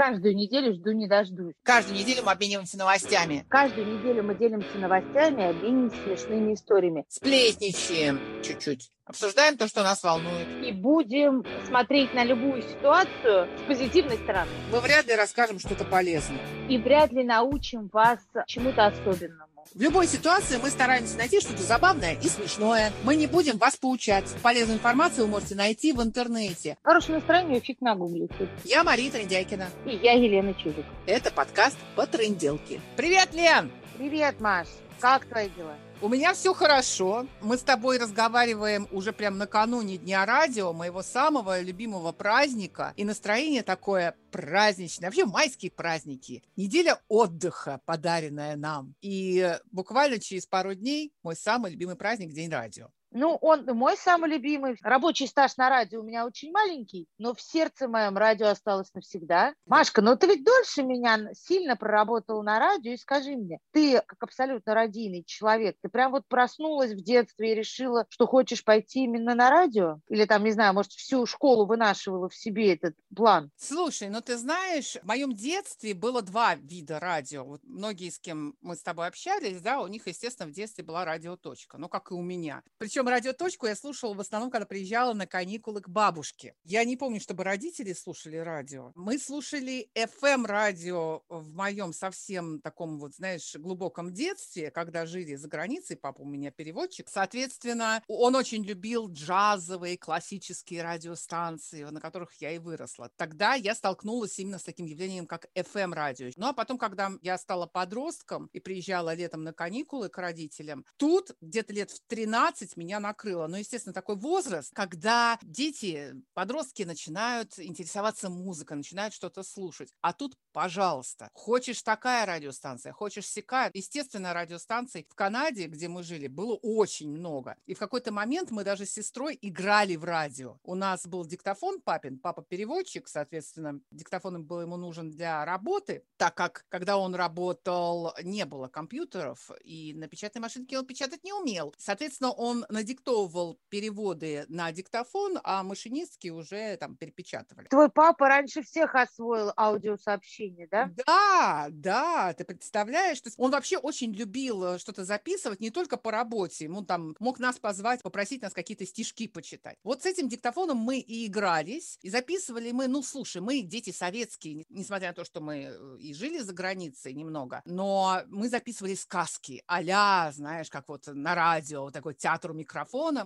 каждую неделю жду не дождусь. Каждую неделю мы обмениваемся новостями. Каждую неделю мы делимся новостями обмениваемся смешными историями. Сплетничаем чуть-чуть. Обсуждаем то, что нас волнует. И будем смотреть на любую ситуацию с позитивной стороны. Мы вряд ли расскажем что-то полезное. И вряд ли научим вас чему-то особенному. В любой ситуации мы стараемся найти что-то забавное и смешное. Мы не будем вас поучать. Полезную информацию вы можете найти в интернете. Хорошее настроение фиг нагуглите. Я Мария Трендяйкина. И я Елена Чудик. Это подкаст по тренделке. Привет, Лен! Привет, Маш. Как твои дела? У меня все хорошо. Мы с тобой разговариваем уже прям накануне Дня радио, моего самого любимого праздника. И настроение такое праздничное. Вообще майские праздники. Неделя отдыха, подаренная нам. И буквально через пару дней мой самый любимый праздник – День радио. Ну, он мой самый любимый. Рабочий стаж на радио у меня очень маленький, но в сердце моем радио осталось навсегда. Машка, ну ты ведь дольше меня сильно проработала на радио, и скажи мне, ты, как абсолютно радийный человек, ты прям вот проснулась в детстве и решила, что хочешь пойти именно на радио? Или там, не знаю, может, всю школу вынашивала в себе этот план? Слушай, ну ты знаешь, в моем детстве было два вида радио. Вот многие, с кем мы с тобой общались, да, у них, естественно, в детстве была радиоточка, ну, как и у меня. Причем причем радиоточку я слушала в основном, когда приезжала на каникулы к бабушке. Я не помню, чтобы родители слушали радио. Мы слушали FM-радио в моем совсем таком вот, знаешь, глубоком детстве, когда жили за границей. Папа у меня переводчик. Соответственно, он очень любил джазовые, классические радиостанции, на которых я и выросла. Тогда я столкнулась именно с таким явлением, как FM-радио. Ну, а потом, когда я стала подростком и приезжала летом на каникулы к родителям, тут где-то лет в 13 меня меня накрыло. Но, естественно, такой возраст, когда дети, подростки начинают интересоваться музыкой, начинают что-то слушать. А тут, пожалуйста, хочешь такая радиостанция, хочешь сякая. Естественно, радиостанций в Канаде, где мы жили, было очень много. И в какой-то момент мы даже с сестрой играли в радио. У нас был диктофон папин, папа переводчик, соответственно, диктофон был ему нужен для работы, так как, когда он работал, не было компьютеров, и на печатной машинке он печатать не умел. Соответственно, он на надиктовывал переводы на диктофон, а машинистки уже там перепечатывали. Твой папа раньше всех освоил аудиосообщение, да? Да, да, ты представляешь? То есть он вообще очень любил э, что-то записывать, не только по работе. Ему там мог нас позвать, попросить нас какие-то стишки почитать. Вот с этим диктофоном мы и игрались, и записывали мы, ну, слушай, мы дети советские, несмотря на то, что мы э, и жили за границей немного, но мы записывали сказки а знаешь, как вот на радио, такой театр микрофона,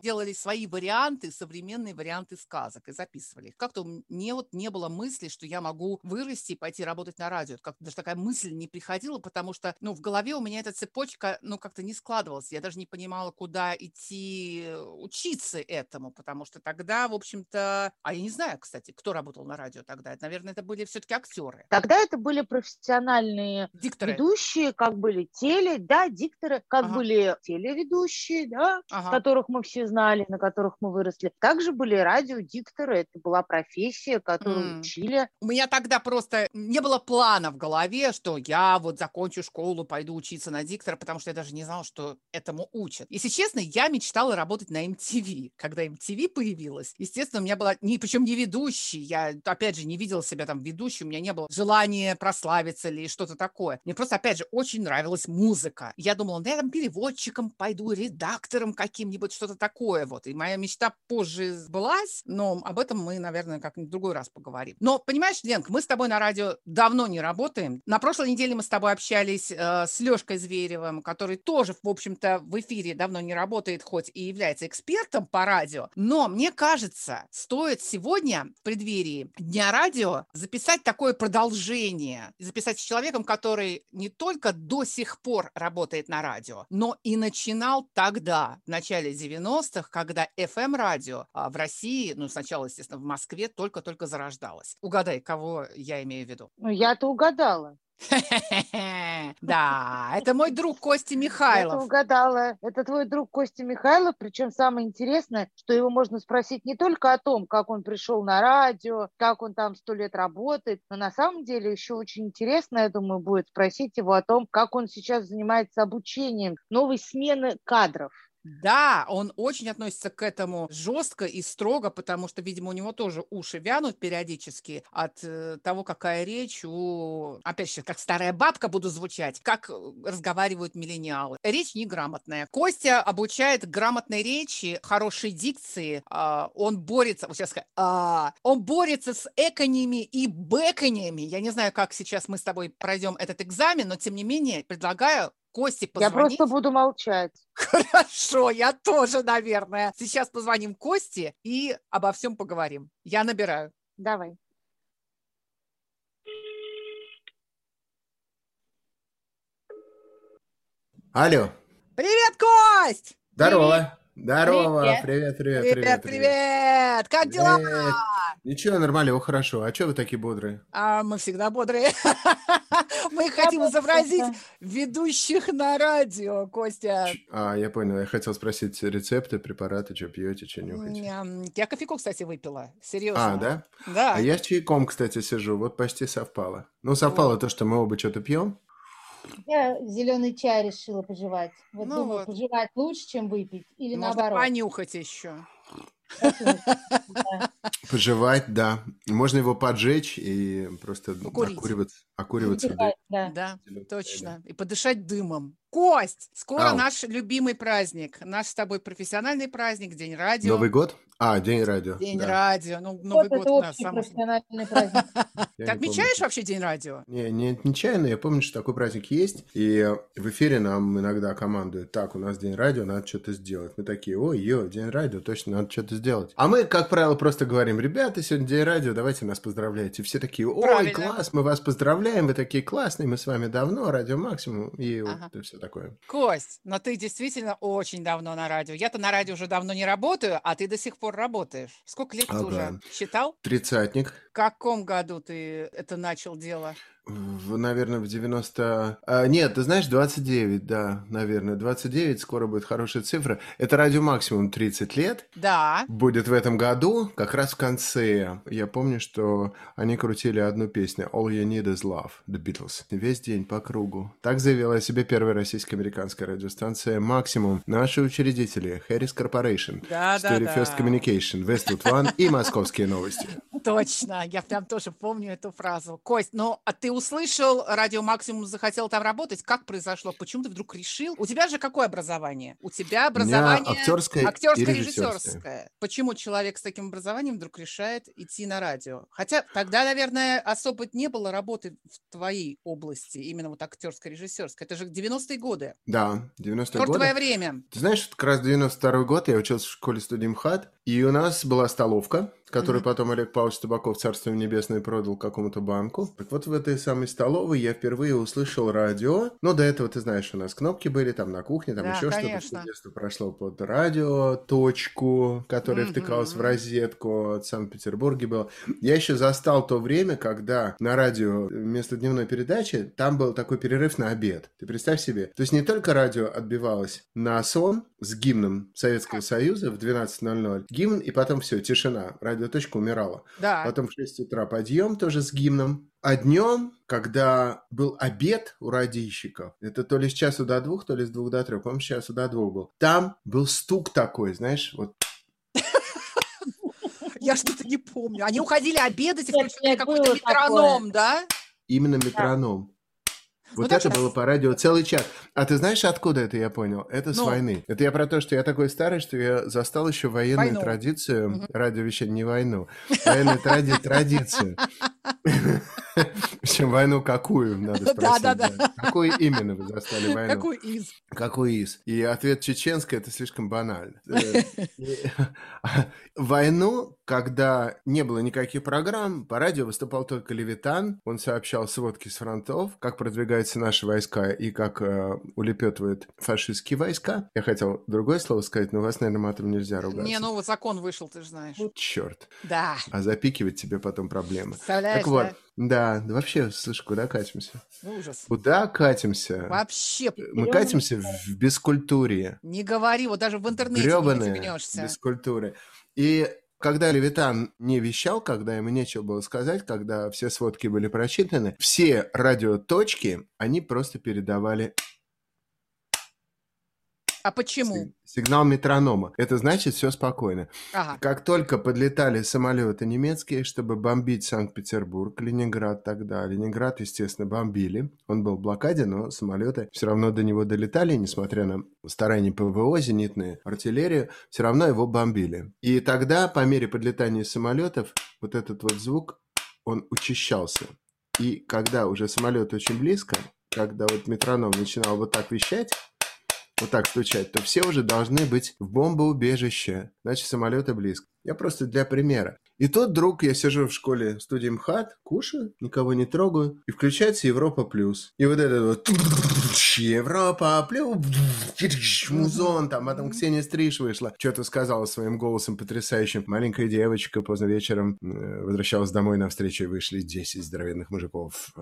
делали свои варианты, современные варианты сказок и записывали их. Как-то мне вот не было мысли, что я могу вырасти и пойти работать на радио. Как-то даже такая мысль не приходила, потому что, ну, в голове у меня эта цепочка, ну, как-то не складывалась. Я даже не понимала, куда идти э, учиться этому, потому что тогда, в общем-то, а я не знаю, кстати, кто работал на радио тогда. Наверное, это были все-таки актеры. Тогда это были профессиональные дикторы. ведущие, как были теле, да, дикторы, как ага. были телеведущие, да, ага. которые которых мы все знали, на которых мы выросли. Также были радиодикторы, это была профессия, которую mm. учили. У меня тогда просто не было плана в голове, что я вот закончу школу, пойду учиться на диктора, потому что я даже не знала, что этому учат. Если честно, я мечтала работать на MTV. Когда MTV появилась, естественно, у меня была, не, причем не ведущий, я, опять же, не видела себя там ведущей, у меня не было желания прославиться или что-то такое. Мне просто, опять же, очень нравилась музыка. Я думала, ну, я там переводчиком пойду, редактором каким-нибудь, быть что-то такое вот. И моя мечта позже сбылась, но об этом мы, наверное, как-нибудь в другой раз поговорим. Но, понимаешь, Ленка, мы с тобой на радио давно не работаем. На прошлой неделе мы с тобой общались э, с Лешкой Зверевым, который тоже, в общем-то, в эфире давно не работает, хоть и является экспертом по радио. Но, мне кажется, стоит сегодня в преддверии Дня радио записать такое продолжение. Записать с человеком, который не только до сих пор работает на радио, но и начинал тогда, в начале 90-х, когда FM-радио а, в России, ну, сначала, естественно, в Москве только-только зарождалось. Угадай, кого я имею в виду? Ну, я-то угадала. Да, это мой друг Костя Михайлов. Я угадала. Это твой друг Костя Михайлов. Причем самое интересное, что его можно спросить не только о том, как он пришел на радио, как он там сто лет работает, но на самом деле еще очень интересно, я думаю, будет спросить его о том, как он сейчас занимается обучением новой смены кадров Да, он очень относится к этому жестко и строго, потому что, видимо, у него тоже уши вянут периодически от э, того, какая речь у... Опять же, как старая бабка буду звучать, как э, разговаривают миллениалы. Речь неграмотная. Костя обучает грамотной речи, хорошей дикции. А, он борется, вот сейчас а, он борется с эконями и бэконями. Я не знаю, как сейчас мы с тобой пройдем этот экзамен, но тем не менее предлагаю Косте Я позвонить. просто буду молчать. Хорошо, я тоже, наверное. Сейчас позвоним Косте и обо всем поговорим. Я набираю. Давай. Алло. Привет, Кость! Здорово. Здорово. Привет. Привет, привет, Привет, привет. привет! Как дела? Привет. Ничего, нормально, о, хорошо. А что вы такие бодрые? А мы всегда бодрые. Мы хотим изобразить ведущих на радио, Костя. А, я понял, я хотел спросить рецепты, препараты, что пьете, что нюхаете. Я кофейку, кстати, выпила. Серьезно. А, да? Да. А я с чайком, кстати, сижу, вот почти совпало. Ну, совпало то, что мы оба что-то пьем. Я зеленый чай решила пожевать. Вот Ну думаю, вот. пожевать лучше, чем выпить. Или Можно наоборот. понюхать еще. Пожевать, да. Можно его поджечь и просто окуриваться. окуриваться да. Да, точно. И подышать дымом. Кость, скоро Ау. наш любимый праздник. Наш с тобой профессиональный праздник, День радио. Новый год? А, День радио. День да. радио. Ну, Новый Вот год это у нас самый... профессиональный праздник. Ты отмечаешь вообще День радио? Не, не, нечаянно, я помню, что такой праздник есть, и в эфире нам иногда командуют, так, у нас день радио, надо что-то сделать. Мы такие, ой, ё, день радио, точно, надо что-то сделать. А мы, как правило, просто говорим, ребята, сегодня день радио, давайте нас поздравляйте. Все такие, ой, Правильно. класс, мы вас поздравляем, вы такие классные, мы с вами давно, радио максимум, и Ага. вот все такое. Кость, но ты действительно очень давно на радио. Я-то на радио уже давно не работаю, а ты до сих пор работаешь. Сколько лет ты Ага. уже? Считал? Тридцатник. В каком году ты это начал дело? В, наверное, в 90... а, нет, ты знаешь, 29, да, наверное, 29, скоро будет хорошая цифра. Это радио максимум 30 лет. Да. будет в этом году, как раз в конце. Я помню, что они крутили одну песню «All You Need Is Love» The Beatles. Весь день по кругу. Так заявила о себе первая российско-американская радиостанция «Максимум». Наши учредители Harris Corporation, Да, да, Story First да. Communication, Westwood One и «Московские новости». Точно, я прям тоже помню эту фразу. Кость, ну а ты услышал радио Максимум, захотел там работать? Как произошло? Почему ты вдруг решил? У тебя же какое образование? У тебя образование актерское и актерское, режиссерское. режиссерское. Почему человек с таким образованием вдруг решает идти на радио? Хотя тогда, наверное, особо не было работы в твоей области, именно вот актерской, режиссерской. Это же 90-е годы. Да, 90-е годы. Мертвое время. Ты знаешь, как раз 92 год я учился в школе студии МХАТ, и у нас была столовка, которую Мгм. потом Олег Павлович Табаков, царство небесное, продал какому-то банку. Так вот в этой самой столовой я впервые услышал радио. Ну, до этого, ты знаешь, у нас кнопки были там на кухне, там Да, еще что-то. конечно. Всё Детство прошло под радио, точку, которая втыкалась в розетку, от Санкт-Петербурге был. Я еще застал то время, когда на радио вместо дневной передачи там был такой перерыв на обед. Ты представь себе. То есть не только радио отбивалось на сон с гимном Советского Союза в 12.00, гимн, и потом все, тишина, радиоточка умирала. Да. Потом в 6 утра подъем тоже с гимном. А днем, когда был обед у радищиков, это то ли с часу до двух, то ли с двух до трех, по-моему, с часу до двух был, там был стук такой, знаешь, вот Я что-то не помню. Они уходили обедать и включали какой-то метроном, да? именно метроном. Вот Ну, это было по радио целый час. А ты знаешь, откуда это я понял? Это с Ну. войны. Это я про то, что я такой старый, что я застал еще военную Войну. традицию. Мгм. Радиовещание, не войну. Военную тради- традицию. Причем войну какую, надо спросить. Да-да-да. Какую именно вы застали войну? Какой из? Какой из? И ответ чеченская это слишком банально. Э, и- Войну, когда не было никаких программ, по радио выступал только Левитан. Он сообщал сводки с фронтов, как продвигаются наши войска и как э, улепетывают фашистские войска. Я хотел другое слово сказать, но у вас, наверное, матом нельзя ругаться. Не, ну вот закон вышел, ты же знаешь. Черт. Да. А запикивать тебе потом проблемы. Представляешь, Так вот, да? да, вообще, слышь, куда катимся? Ужас. Куда катимся? Вообще, Мы катимся в бескультурье. не говори, вот даже в интернете не гребаные развернешься. без культуры. И когда Левитан не вещал, когда ему нечего было сказать, когда все сводки были прочитаны, все радиоточки, они просто передавали А почему? Сигнал метронома. Это значит все спокойно. Ага. Как только подлетали самолеты немецкие, чтобы бомбить Санкт-Петербург, Ленинград тогда, Ленинград, естественно, бомбили. Он был в блокаде, но самолеты все равно до него долетали, несмотря на старания ПВО, зенитные артиллерию, все равно его бомбили. И тогда, по мере подлетания самолетов, вот этот вот звук, он учащался. И когда уже самолет очень близко, когда вот метроном начинал вот так вещать, вот так стучать, то все уже должны быть в бомбоубежище, значит самолеты близко. Я просто для примера. И тут вдруг я сижу в школе студии МХАТ, кушаю, никого не трогаю, и включается Европа Плюс. И вот это вот Европа Плюс, музон, там, потом Ксения Стриж вышла, что-то сказала своим голосом потрясающим. Маленькая девочка поздно вечером возвращалась домой на встречу, и вышли 10 здоровенных мужиков.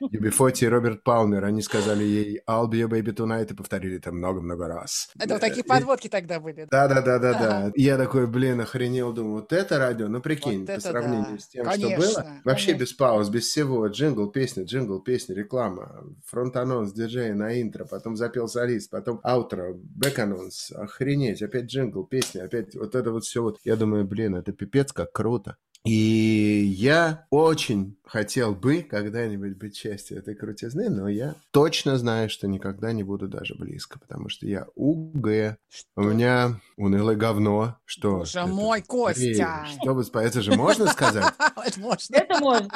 UB40 и Роберт Палмер, они сказали ей «I'll be your baby tonight» и повторили это много-много раз. Это вот такие подводки тогда были. Да-да-да-да-да. Я такой, блин, охренел, думаю, вот это радио, ну прикинь, по сравнению с тем, что было, вообще без пауз, без всего, джингл, песня, джингл, песня, реклама, фронт-анонс, диджей на интро, потом запел солист, потом аутро, бэк-анонс, охренеть, опять джингл, песня, опять вот это вот все вот. Я думаю, блин, это пипец как круто. И я очень хотел бы когда-нибудь быть частью этой крутизны, но я точно знаю, что никогда не буду даже близко, потому что я УГ, что? у меня унылое говно. Что? Боже это? мой, Костя! Что вы, это же можно сказать? Это можно. Это можно.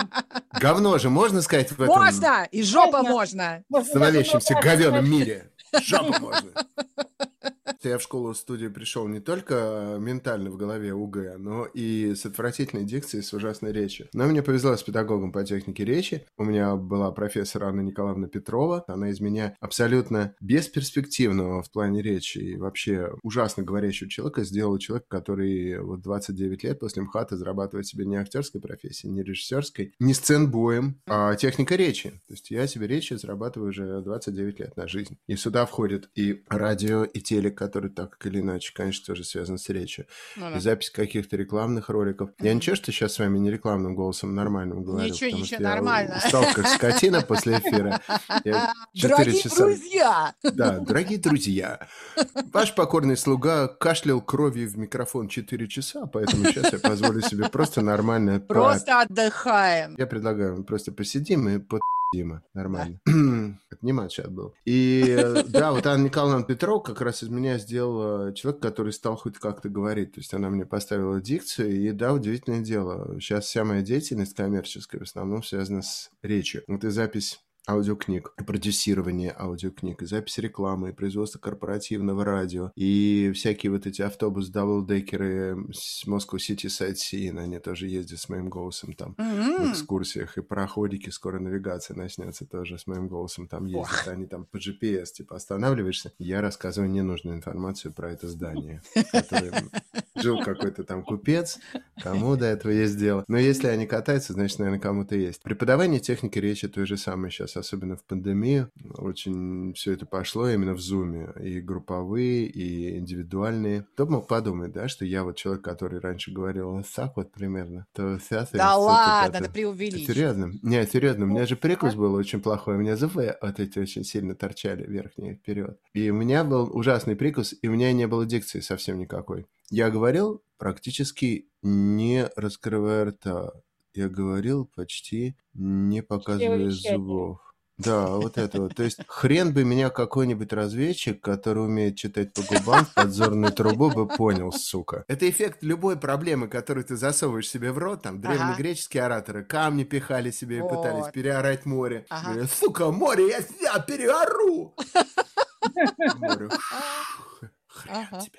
Говно же можно сказать в этом? Можно! И жопа можно! В становящемся говеном мире. Жопа можно. Я в школу-студию пришел не только ментально в голове УГ, но и с отвратительной дикцией, с ужасной речью. Но мне повезло с педагогом по технике речи. У меня была профессор Анна Николаевна Петрова. Она из меня абсолютно бесперспективного в плане речи и вообще ужасно говорящего человека сделала человека, который вот 29 лет после МХАТа зарабатывает себе не актерской профессией, не режиссерской, не сценбоем, а техника речи. То есть я себе речи зарабатываю уже 29 лет на жизнь. И сюда входит и радио, и телек, который так или иначе, конечно, тоже связан с речью. Ну, да. И запись каких-то рекламных роликов. Mm-hmm. Я ничего, что сейчас с вами не рекламным голосом нормальным говорю. Ничего, ничего, нормально. Я устал как скотина после эфира. Дорогие часа... друзья! Да, дорогие друзья. Ваш покорный слуга кашлял кровью в микрофон 4 часа, поэтому сейчас я позволю себе просто нормально... Просто отдыхаем. Я предлагаю, просто посидим и под Дима, нормально. Это не матч был. И э, да, вот Анна Николаевна Петров как раз из меня сделала человек, который стал хоть как-то говорить. То есть она мне поставила дикцию, и да, удивительное дело. Сейчас вся моя деятельность коммерческая в основном связана с речью. Вот и запись аудиокниг, продюсирование аудиокниг, и запись рекламы, и производство корпоративного радио, и всякие вот эти автобус даблдекеры с Moscow City Sightseeing, они тоже ездят с моим голосом там mm-hmm. в экскурсиях, и пароходики, скоро навигация начнется тоже с моим голосом там ездят, они там по GPS, типа, останавливаешься, я рассказываю ненужную информацию про это здание, жил какой-то там купец, кому до этого есть дело. Но если они катаются, значит, наверное, кому-то есть. Преподавание техники речи то же самое сейчас особенно в пандемию, очень все это пошло именно в зуме. И групповые, и индивидуальные. Кто бы мог подумать, да, что я вот человек, который раньше говорил вот так вот примерно, то сейчас... Да ладно, это преувеличить. Серьезно. Не, серьезно, у меня же прикус был очень плохой, у меня зубы вот эти очень сильно торчали верхние вперед. И у меня был ужасный прикус, и у меня не было дикции совсем никакой. Я говорил практически не раскрывая рта я говорил почти не показывая зубов. Да, вот это вот. То есть хрен бы меня какой-нибудь разведчик, который умеет читать по губам в подзорную трубу, бы понял, сука. Это эффект любой проблемы, которую ты засовываешь себе в рот. Там древнегреческие ораторы камни пихали себе и пытались переорать море. Говорят, сука, море, я себя переору! Море, хрен тебе.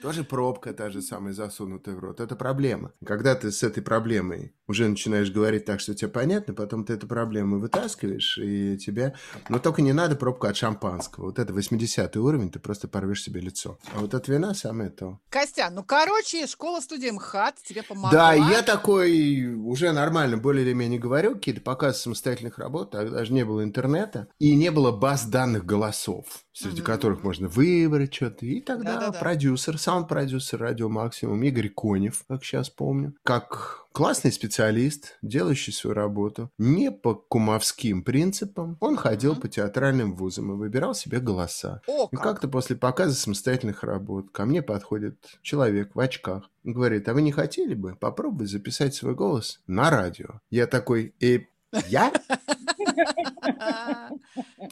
Тоже пробка та же самая засунутая в рот. Это проблема. Когда ты с этой проблемой уже начинаешь говорить так, что тебе понятно, потом ты эту проблему вытаскиваешь, и тебя... Но только не надо пробку от шампанского. Вот это 80 уровень, ты просто порвешь себе лицо. А вот от вина самое то. Костян, ну, короче, школа-студия МХАТ тебе помогла. Да, я такой уже нормально, более или менее говорю, какие-то показы самостоятельных работ, тогда даже не было интернета, и не было баз данных голосов. среди Мгм. которых можно выбрать что-то. И тогда Да-да-да. Продюсер, саунд-продюсер Радио Максимум Игорь Конев, как сейчас помню, как классный специалист, делающий свою работу не по кумовским принципам, он ходил Мгм. по театральным вузам и выбирал себе голоса. О, И как. как-то после показа самостоятельных работ ко мне подходит человек в очках и говорит, а вы не хотели бы попробовать записать свой голос на радио? Я такой, э, я?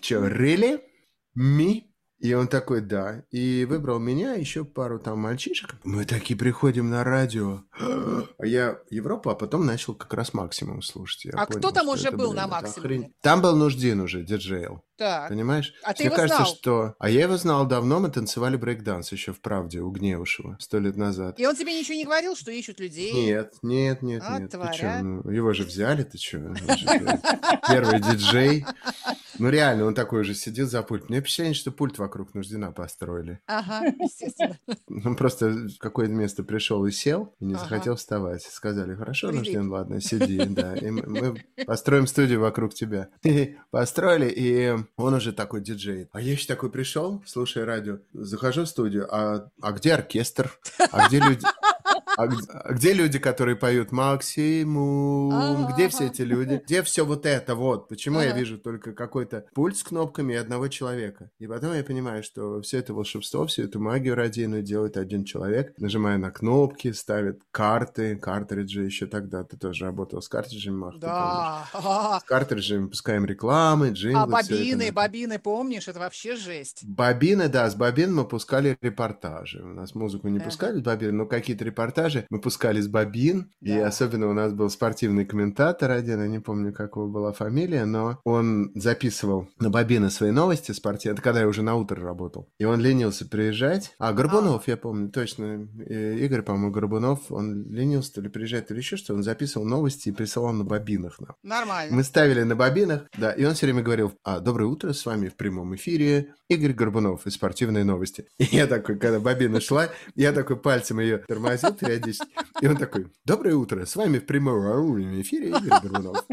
Че, really? Me? И он такой, да. И выбрал меня, еще пару там мальчишек. Мы такие приходим на радио. А я Европу, а потом начал как раз максимум слушать. Я А кто понял, там что уже был на «Максимуме»? охрень- Там был Нуждин уже, диджей. Так. Понимаешь? А ты Мне его кажется, знал? что... А я его знал давно, мы танцевали брейкданс еще в «Правде» у Гневушева сто лет назад. И он тебе ничего не говорил, что ищут людей? Нет, нет, нет, А, нет. Ты тварь, чё, а? ну, его же взяли, ты что? Первый диджей. Ну реально, он такой уже сидит за пульт. Мне впечатление, что пульт вокруг Нуждина построили. Ага, естественно. Он просто в какое-то место пришел и сел, и не Ага. захотел вставать. Сказали, хорошо, Прилип. Нуждин, ладно, сиди, да. И мы- построим студию вокруг тебя. Построили, и он уже такой диджей. А я еще такой пришел, слушая радио, захожу в студию, а, а где оркестр? А где люди? А, г- а где люди, которые поют Максимум? Где все эти люди? Где все вот это вот? Почему я вижу только какой-то пульт с кнопками одного человека? И потом я понимаю, что все это волшебство, всю эту магию радийную делает один человек, нажимая на кнопки, ставит карты, картриджи. Еще тогда ты тоже работал с картриджами, Мах? Да. С картриджами пускаем рекламы, джинглы. А бобины, бобины, помнишь? Это вообще жесть. Бобины, да, с бобин мы пускали репортажи. У нас музыку не пускали с бобин, но какие-то репортажи мы пускали с бобин. И Да. особенно у нас был спортивный комментатор один, я не помню, как его была фамилия, но он записывал на бобины свои новости спортивные. Это когда я уже на утро работал. И он ленился приезжать. А, Горбунов, я помню, точно. Игорь, по-моему, Горбунов, он ленился то ли приезжать, то ли еще что. Он записывал новости и присылал на бобинах нам. Нормально. Мы ставили на бобинах, да, и он все время говорил, а, доброе утро, с вами в прямом эфире Игорь Горбунов из спортивной новости. И я такой, когда бобина шла, я такой пальцем ее тормозил периодически, и он такой, доброе утро, с вами в прямом эфире Игорь Горбунов.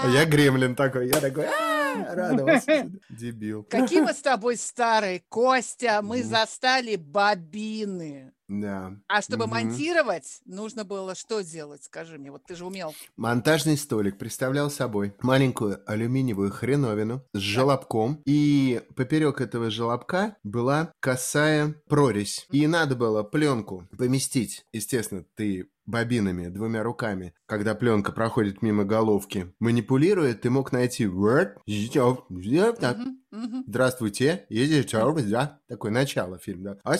А я гремлин такой, я такой, «А, радовался. Дебил. Какие мы с тобой старые, Костя, мы застали бобины. Да. А чтобы Мгм. монтировать, нужно было что делать? Скажи мне, вот ты же умел. Монтажный столик представлял собой маленькую алюминиевую хреновину с желобком, и поперек этого желобка была косая прорезь. И надо было пленку поместить. Естественно, ты бобинами, двумя руками, когда пленка проходит мимо головки, манипулируя, ты мог найти «Word». Здравствуйте? Такое начало фильма, да? А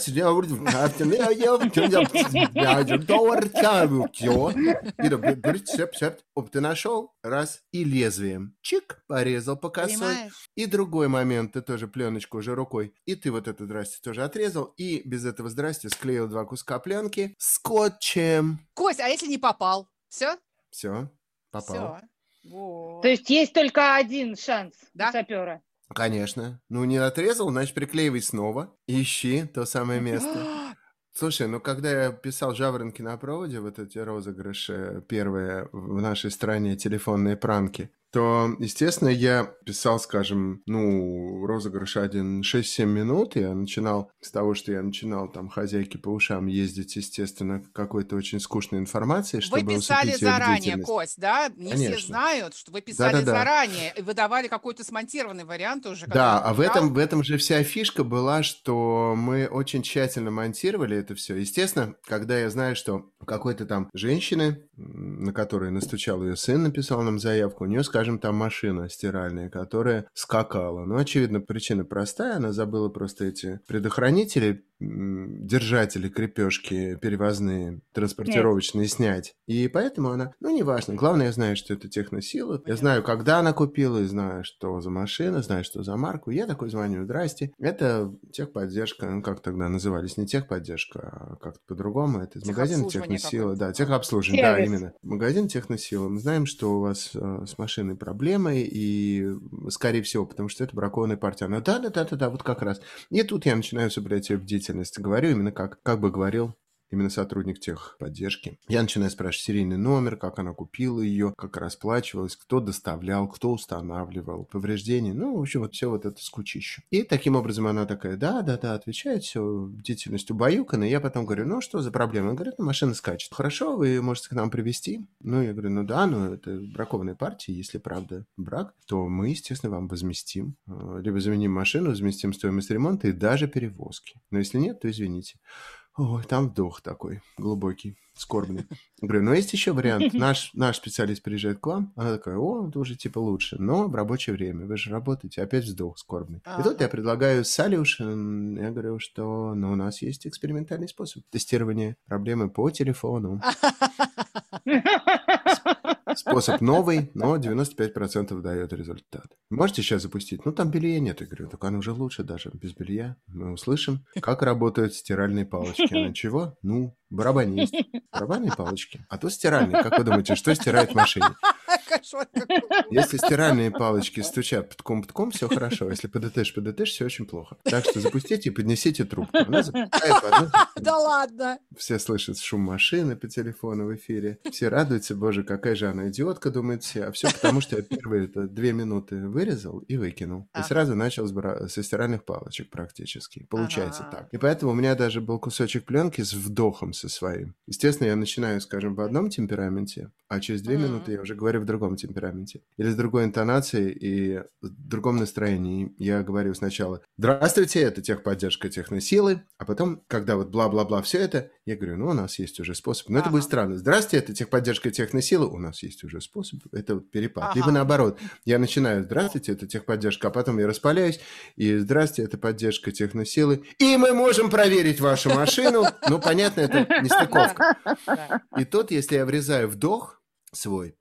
Оп, ты нашел, раз, и лезвием. Чик, порезал по косой. Понимаешь? И другой момент, ты тоже пленочку уже рукой. И ты вот это здрасте тоже отрезал. И без этого здрасте склеил два куска пленки скотчем. Кость, а если не попал? Все? Все, попал. Все. Вот. То есть есть только один шанс Да. у сапера. Конечно. Ну, не отрезал, значит, приклеивай снова. Ищи то самое место. Слушай, ну когда я писал «Жаворонки на проводе», вот эти розыгрыши первые в нашей стране, телефонные пранки, то, естественно, я писал, скажем, ну, розыгрыш один 6-7 минут. Я начинал с того, что я начинал там хозяйки по ушам ездить, естественно, какой-то очень скучной информацией, Вы чтобы писали усыпить её заранее. Кость, да? Не все Конечно. знают, что вы писали Да-да-да. заранее и выдавали какой-то смонтированный вариант уже. Да, а в этом, в этом же вся фишка была, что мы очень тщательно монтировали это все. Естественно, когда я знаю, что какой-то там женщины, на которой настучал ее сын, написал нам заявку, у нее, скажем, там машина стиральная, которая скакала. Ну, очевидно, причина простая, она забыла просто эти предохранители, держатели, крепежки перевозные, транспортировочные снять. И поэтому она, ну, неважно. Главное, я знаю, что это техносила. Я знаю, когда она купила, и знаю, что за машина, знаю, что за марку. Я такой звоню, здрасте. Это техподдержка, ну, как тогда назывались, не техподдержка, а как-то по-другому. Это из магазина Техобслуживание техносила. Да, техобслуживание, да, Сервис. именно. Магазин техносила. Мы знаем, что у вас э, с машиной проблемы, и, скорее всего, потому что это бракованная партия. Она, да-да-да-да, вот как раз. И тут я начинаю соблюдать ее бдительность. Говорю именно как, как бы говорил именно сотрудник техподдержки. Я начинаю спрашивать серийный номер, как она купила ее, как расплачивалась, кто доставлял, кто устанавливал, повреждения, ну, в общем, вот все вот это скучище. И таким образом она такая, да, да, да, отвечает, все, бдительность убаюкана. И я потом говорю, ну, что за проблема? Он говорит, ну, машина скачет. Хорошо, вы можете к нам привезти? Ну, я говорю, ну да, ну, это бракованная партия, если правда брак, то мы, естественно, вам возместим. Э, либо заменим машину, возместим стоимость ремонта и даже перевозки. Но если нет, то извините. Ой, там вдох такой глубокий, скорбный. Говорю, ну есть еще вариант. Наш, наш специалист приезжает к вам. Она такая, о, это уже типа лучше. Но в рабочее время. Вы же работаете. Опять вздох скорбный. И тут я предлагаю solution. Я говорю, что ну, у нас есть экспериментальный способ тестирования проблемы по телефону. Способ новый, но 95% дает результат. Можете сейчас запустить? Ну, там белья нет. Я говорю, так оно уже лучше даже без белья. Мы услышим, как работают стиральные палочки. Она чего? Ну, барабанист. Барабанные палочки. А то стиральные. Как вы думаете, что стирает в машине? Если стиральные палочки стучат подком-подком, все хорошо. Если ПДТш, ПДТш, все очень плохо. Так что запустите и поднесите трубку. Она запускает Да ладно. Все слышат шум машины по телефону в эфире. Все радуются, боже, какая же она идиотка, думает все. А все потому, что я первые две минуты вырезал и выкинул. И сразу начал со стиральных палочек практически. Получается так. И поэтому у меня даже был кусочек пленки с вдохом со своим. Естественно, я начинаю, скажем, в одном темпераменте, а через две минуты я уже говорю в другом темпераменте. Или с другой интонацией и в другом настроении. Я говорю сначала «Здравствуйте, это техподдержка техносилы», а потом, когда вот бла-бла-бла все это, я говорю, ну, у нас есть уже способ. Но ага. это будет странно. «Здравствуйте, это техподдержка техносилы», у нас есть уже способ. Это вот перепад. Ага. Либо наоборот, я начинаю «Здравствуйте, это техподдержка», а потом я распаляюсь и «Здравствуйте, это поддержка техносилы», и мы можем проверить вашу машину. Ну, понятно, это нестыковка. И тут, если я врезаю вдох, свой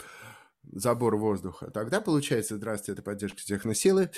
забор воздуха, тогда получается, здравствуйте, это поддержка техносилы,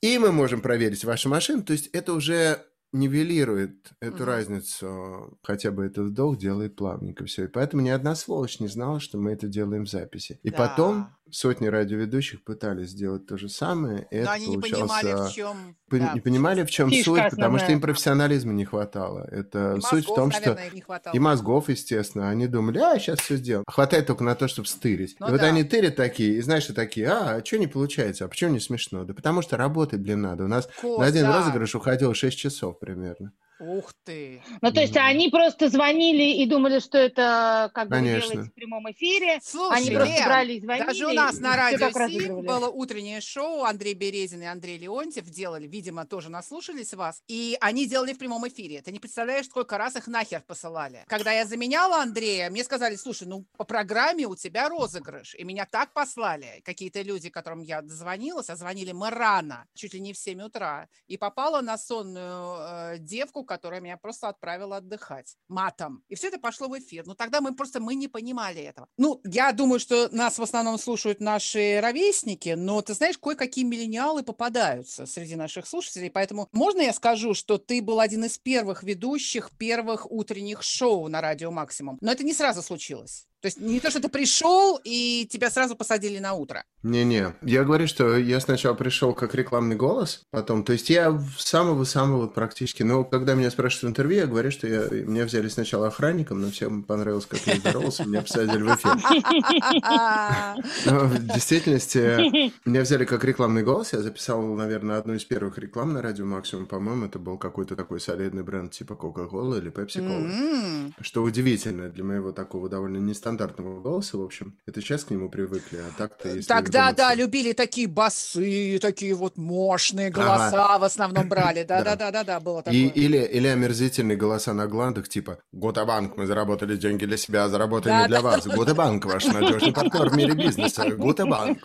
и мы можем проверить вашу машину, то есть это уже нивелирует эту угу. разницу, хотя бы этот вдох делает плавненько все. И поэтому ни одна сволочь не знала, что мы это делаем в записи. И да. потом сотни радиоведущих пытались сделать то же самое. И Но это они не понимали, в чем... По- да, не понимали, в чем суть, основная. потому что им профессионализма не хватало. Это и суть мозгов, в том, что... Не хватало. И мозгов, естественно. Они думали, а, сейчас все сделаем. Хватает только на то, чтобы стырить. Ну, и вот да. они тырят такие, и знаешь, и такие, а, а что не получается? А почему не смешно? Да потому что работать, блин, надо. У нас Кость, на один да. розыгрыш уходило 6 часов примерно. Ух ты! Ну, то есть mm. они просто звонили и думали, что это как бы Конечно. вы делаете в прямом эфире. Слушай, они просто брали и звонили. Даже у нас на радио Сим было утреннее шоу. Андрей Березин и Андрей Леонтьев делали, видимо, тоже наслушались вас. И они делали в прямом эфире. Ты не представляешь, сколько раз их нахер посылали. Когда я заменяла Андрея, мне сказали, слушай, ну по программе у тебя розыгрыш. И меня так послали. Какие-то люди, которым я дозвонилась, а звонили мы рано, чуть ли не в 7 утра. И попала на сонную э, девку, которая меня просто отправила отдыхать матом. И все это пошло в эфир. Но тогда мы просто мы не понимали этого. Ну, я думаю, что нас в основном слушают наши ровесники, но ты знаешь, кое-какие миллениалы попадаются среди наших слушателей. Поэтому можно я скажу, что ты был один из первых ведущих первых утренних шоу на Радио Максимум. Но это не сразу случилось. То есть не то, что ты пришел и тебя сразу посадили на утро. Не-не. Я говорю, что я сначала пришел как рекламный голос, потом, то есть я самого-самого практически, но когда меня спрашивают в интервью, я говорю, что я, меня взяли сначала охранником, но всем понравилось, как я здоровался, меня посадили в эфир. Но в действительности меня взяли как рекламный голос, я записал, наверное, одну из первых реклам на радио Максимум, по-моему, это был какой-то такой солидный бренд типа Coca-Cola или Pepsi-Cola. Что удивительно для моего такого довольно нестандартного стандартного голоса, в общем. Это сейчас к нему привыкли, а так-то если Тогда, да, любили такие басы, такие вот мощные голоса ага. в основном брали. Да-да-да-да, было такое. И, или, или омерзительные голоса на гландах, типа «Гутабанк, мы заработали деньги для себя, заработали да, для да. вас. Гутабанк, ваш надежный партнер в мире бизнеса. Гутабанк».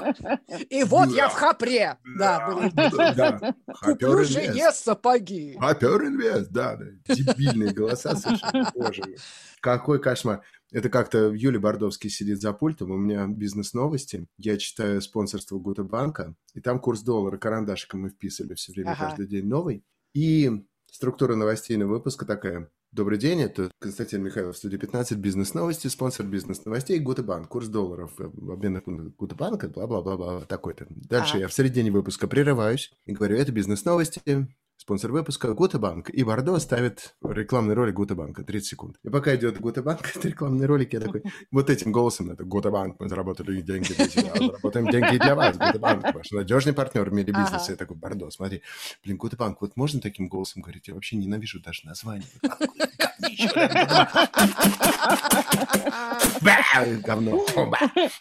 И вот я в хапре. Да. Да, инвест. сапоги. Хапер инвест, да, да. Дебильные голоса совершенно, боже мой. Какой кошмар. Это как-то Юлия Бордовский сидит за пультом, у меня бизнес-новости, я читаю спонсорство Гутебанка, и там курс доллара карандашиком мы вписывали все время, ага. каждый день новый. И структура новостейного выпуска такая. Добрый день, это Константин Михайлов, студия 15, бизнес-новости, спонсор бизнес-новостей, Гутебанк, курс долларов в обменных Гутебанка, бла-бла-бла-бла, такой-то. Дальше а. я в середине выпуска прерываюсь и говорю, это бизнес-новости, Спонсор выпуска Гутебанк. И Бордо ставит рекламный ролик Гутебанка. 30 секунд. И пока идет Гутебанк, это рекламный ролик, я такой, вот этим голосом, это Гутебанк, мы заработали деньги для тебя, заработаем деньги для вас, Гутебанк, ваш надежный партнер в мире бизнеса. Ага. Я такой, Бордо, смотри, блин, Гутебанк, вот можно таким голосом говорить? Я вообще ненавижу даже название. Говно.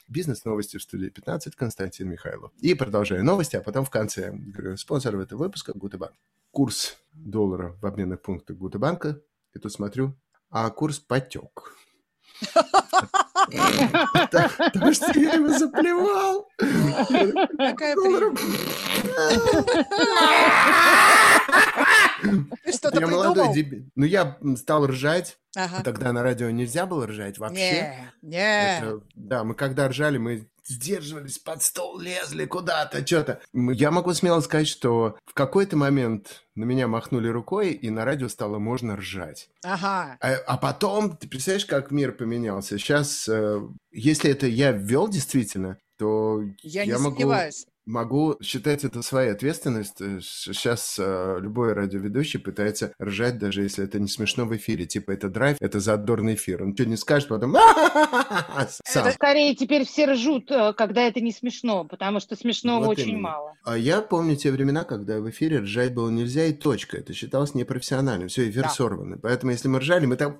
Бизнес-новости в студии 15, Константин Михайлов. И продолжаю новости, а потом в конце говорю, спонсор этого выпуска Гутебанк. Курс доллара в обменных пунктах Гутебанка. И тут смотрю, а курс потек. Потому что я его заплевал. Какая Что-то Я молодой дебил. Ну, я стал ржать. Ага. Тогда на радио нельзя было ржать вообще. Не, не. Это, да, мы когда ржали, мы сдерживались, под стол лезли куда-то, что-то. Я могу смело сказать, что в какой-то момент на меня махнули рукой, и на радио стало можно ржать. Ага. А, а потом, ты представляешь, как мир поменялся? Сейчас, э, если это я ввел действительно, то я, я не могу... сомневаюсь. Могу считать это своей ответственностью. Сейчас э, любой радиоведущий пытается ржать, даже если это не смешно в эфире. Типа это драйв, это задорный эфир. Он что не скажет, потом... Это скорее теперь все ржут, э, когда это не смешно, потому что смешного вот очень именно. мало. А я помню те времена, когда в эфире ржать было нельзя и точка. Это считалось непрофессиональным. Все, эфир да. сорванный. Поэтому если мы ржали, мы там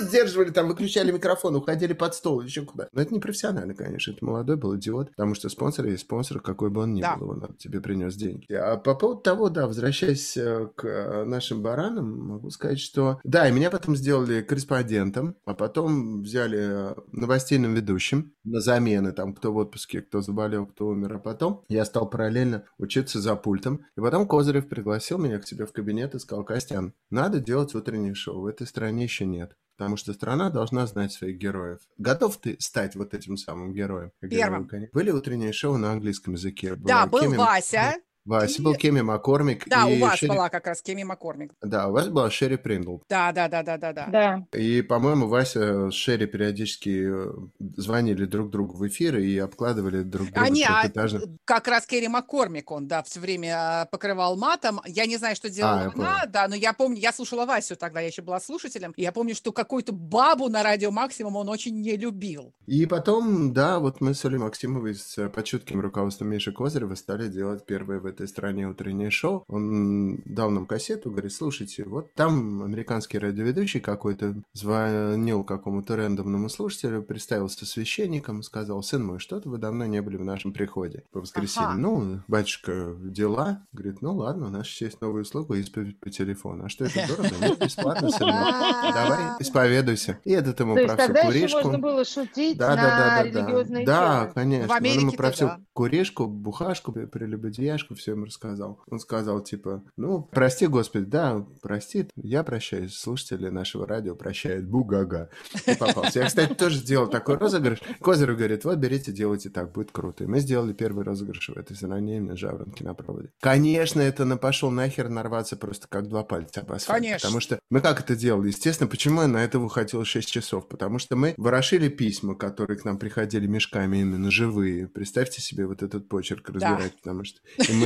сдерживали, там выключали микрофон, уходили под стол, еще куда. Но это не профессионально, конечно. Это молодой был идиот, потому что спонсор есть спонсор, какой бы он ни да. был, он тебе принес деньги. А по поводу того, да, возвращаясь э, к э, нашим баранам, могу сказать, что да, и меня потом сделали корреспондентом, а потом взяли новостейным ведущим на замены, там, кто в отпуске, кто заболел, кто умер, а потом я стал параллельно учиться за пультом. И потом Козырев пригласил меня к себе в кабинет и сказал, Костян, надо делать утреннее шоу в этой стране еще нет. Потому что страна должна знать своих героев. Готов ты стать вот этим самым героем? Первым. Были утренние шоу на английском языке? Да, был Кеми... Вася. Вася был Кеми Маккормик. Да, у вас Шерри... была как раз Кеми Маккормик. Да, у вас была Шерри Приндл. Да, да, да, да, да, да. И, по-моему, Вася с Шерри периодически э, звонили друг другу в эфиры и обкладывали друг друга Они, а как раз Керри Маккормик, он, да, все время а, покрывал матом. Я не знаю, что делала а, она, да, но я помню, я слушала Васю тогда, я еще была слушателем, и я помню, что какую-то бабу на радио Максимум он очень не любил. И потом, да, вот мы с Олей Максимовой с э, под чутким руководством Миши Козырева стали делать первые в этой стране утреннее шоу. Он дал нам кассету, говорит, слушайте, вот там американский радиоведущий какой-то звонил какому-то рандомному слушателю, представился священником, сказал, сын мой, что-то вы давно не были в нашем приходе по воскресеньям. Ага. Ну, батюшка, дела. Говорит, ну ладно, у нас есть новая услуга, исповедь по телефону. А что это дорого? Нет, бесплатно, сын Давай, исповедуйся. И этот ему про всю куришку. можно было шутить да, на да, да, религиозные Да, конечно. Он ему про всю куришку, бухашку, прелюбодеяшку, все ему рассказал. Он сказал, типа, ну, прости, Господи, да, простит, я прощаюсь, слушатели нашего радио прощают, бугага. И попался. Я, кстати, тоже сделал такой розыгрыш. Козырев говорит, вот, берите, делайте так, будет круто. И мы сделали первый розыгрыш в этой стране именно жаворонки на проводе. Конечно, это на пошел нахер нарваться просто как два пальца об асфальт. Конечно. Потому что мы как это делали? Естественно, почему я на это выходил 6 часов? Потому что мы ворошили письма, которые к нам приходили мешками именно живые. Представьте себе вот этот почерк разбирать, да. потому что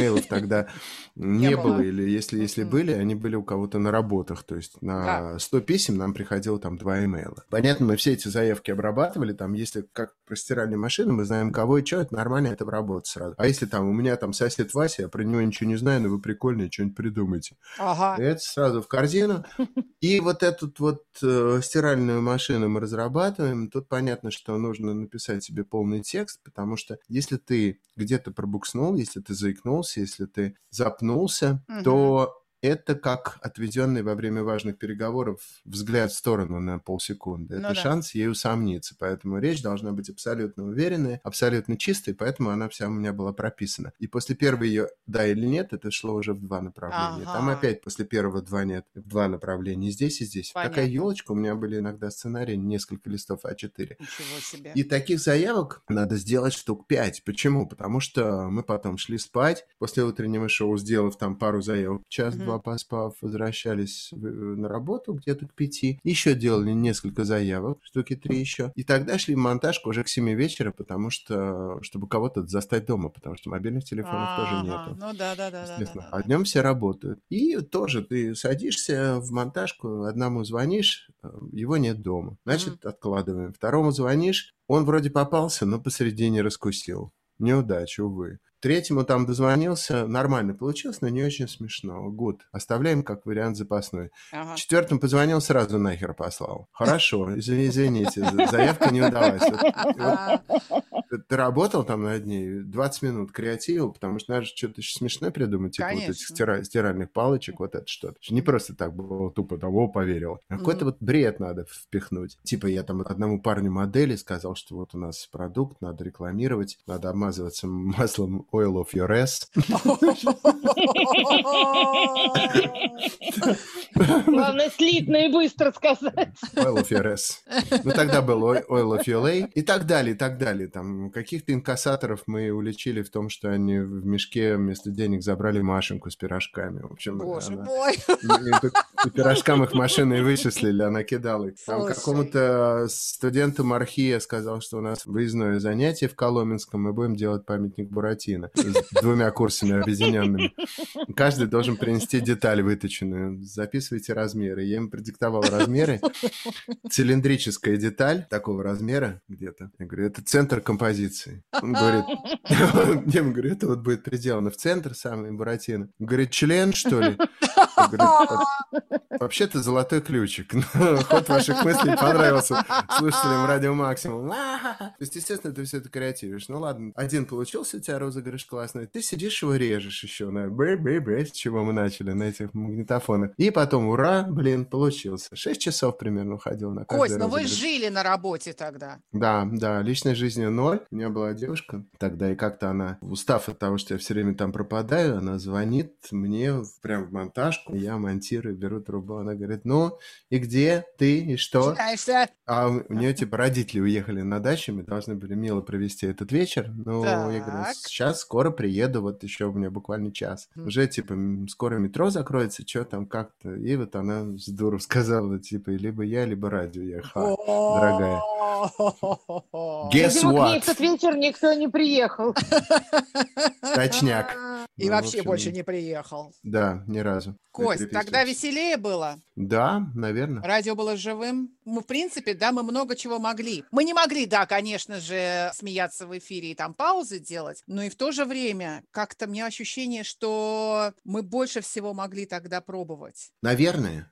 имейлов тогда не, было. Или если, если были, они были у кого-то на работах. То есть на да. 100 писем нам приходило там два имейла. Понятно, мы все эти заявки обрабатывали. Там, если как про стиральную машину, мы знаем, кого и что, это нормально, это в работу сразу. А если там у меня там сосед Вася, я про него ничего не знаю, но вы прикольные, что-нибудь придумайте. Ага. Это сразу в корзину. И вот эту вот э, стиральную машину мы разрабатываем. Тут понятно, что нужно написать себе полный текст, потому что если ты где-то пробукснул, если ты заикнулся, если ты запнулся, угу. то это как отведенный во время важных переговоров взгляд в сторону на полсекунды. Это ну, да. шанс ей усомниться. Поэтому речь должна быть абсолютно уверенной, абсолютно чистой, поэтому она вся у меня была прописана. И после первого ее «да» или «нет» это шло уже в два направления. Ага. Там опять после первого «два» «нет» в два направления. Здесь и здесь. Понятно. Такая елочка. У меня были иногда сценарии, несколько листов А4. Ничего себе. И таких заявок надо сделать штук пять. Почему? Потому что мы потом шли спать, после утреннего шоу, сделав там пару заявок, час-два, едва поспав, возвращались на работу где-то к пяти, еще делали несколько заявок, штуки три еще, и тогда шли в монтажку уже к семи вечера, потому что, чтобы кого-то застать дома, потому что мобильных телефонов тоже нету. Ну да, да, да. да, да, А днем все работают. И тоже ты садишься в монтажку, одному звонишь, э, его нет дома. Значит, mm-hmm. откладываем. Второму звонишь, он вроде попался, но посередине раскусил. Неудача, увы. Третьему там дозвонился, нормально получилось, но не очень смешно. Гуд. Оставляем как вариант запасной. Ага. Четвертому позвонил, сразу нахер послал. Хорошо, извините, заявка не удалась. Ты работал там над ней 20 минут, креативил, потому что надо что-то смешное придумать, типа вот этих стиральных палочек, вот это что-то. Не просто так было тупо того поверил. Какой-то вот бред надо впихнуть. Типа я там одному парню модели сказал, что вот у нас продукт, надо рекламировать, надо обмазываться маслом oil of your ass. Главное, слитно и быстро сказать. Oil of your ass. Ну, тогда был oil of your lay и так далее, и так далее. Там каких-то инкассаторов мы уличили в том, что они в мешке вместо денег забрали Машеньку с пирожками. В общем, Боже она... мой! По пирожкам их машины вычислили, она кидала их. Там какому-то студенту Мархия сказал, что у нас выездное занятие в Коломенском, мы будем делать памятник Буратино с двумя курсами объединенными. Каждый должен принести деталь выточенную. Записывайте размеры. Я им продиктовал размеры. Цилиндрическая деталь такого размера где-то. Я говорю, это центр композиции. Он говорит, я ему говорю, это вот будет приделано в центр самый Буратино. говорит, член, что ли? Вообще-то золотой ключик. Ход ваших мыслей понравился слушателям Радио Максимум. То есть, естественно, ты все это креативишь. Ну ладно, один получился у тебя розыгрыш классный. Ты сидишь его режешь еще на бре бре бре с чего мы начали, на этих магнитофонах. И потом, ура, блин, получился. Шесть часов примерно уходил на каждый Кость, ну вы жили на работе тогда. Да, да, личной жизни ноль. У меня была девушка тогда, и как-то она, устав от того, что я все время там пропадаю, она звонит мне прям в монтажку, я монтирую, беру трубу, она говорит, ну, и где ты, и что? Считаешься? А у нее, типа, родители уехали на дачу, мы должны были мило провести этот вечер. Ну, так. я говорю, сейчас скоро приеду, вот еще у меня буквально час. Mm. Уже, типа, скоро метро закроется, что там, как-то. И вот она с дуру сказала, типа, либо я, либо радио я. Ха, дорогая. Guess what? К ней в тот вечер никто не приехал. Точняк. И вообще больше не приехал. Да, ни разу. Кость, тогда веселее было? Да, наверное. Радио было живым. Мы, в принципе, да, мы много чего могли. Мы не могли, да, конечно же, смеяться в эфире и там паузы делать, но и в то же время как-то мне ощущение, что мы больше всего могли тогда пробовать. Наверное.